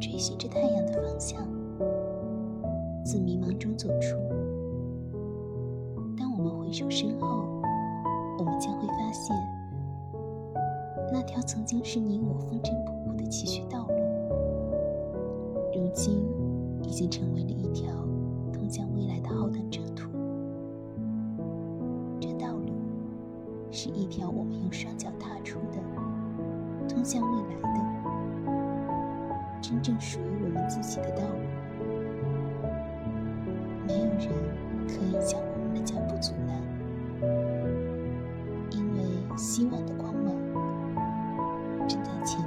追寻着太阳的方向，自迷茫中走出。当我们回首身后，我们将会发现，那条曾经是你我风尘仆仆的崎岖道路，如今已经成为了一条通向未来的浩荡征途。这道路是一条我们用双脚踏出的，通向未来的，真正属于我们自己的道路。没有人可以将我们的脚步阻拦因为希望的光芒正在前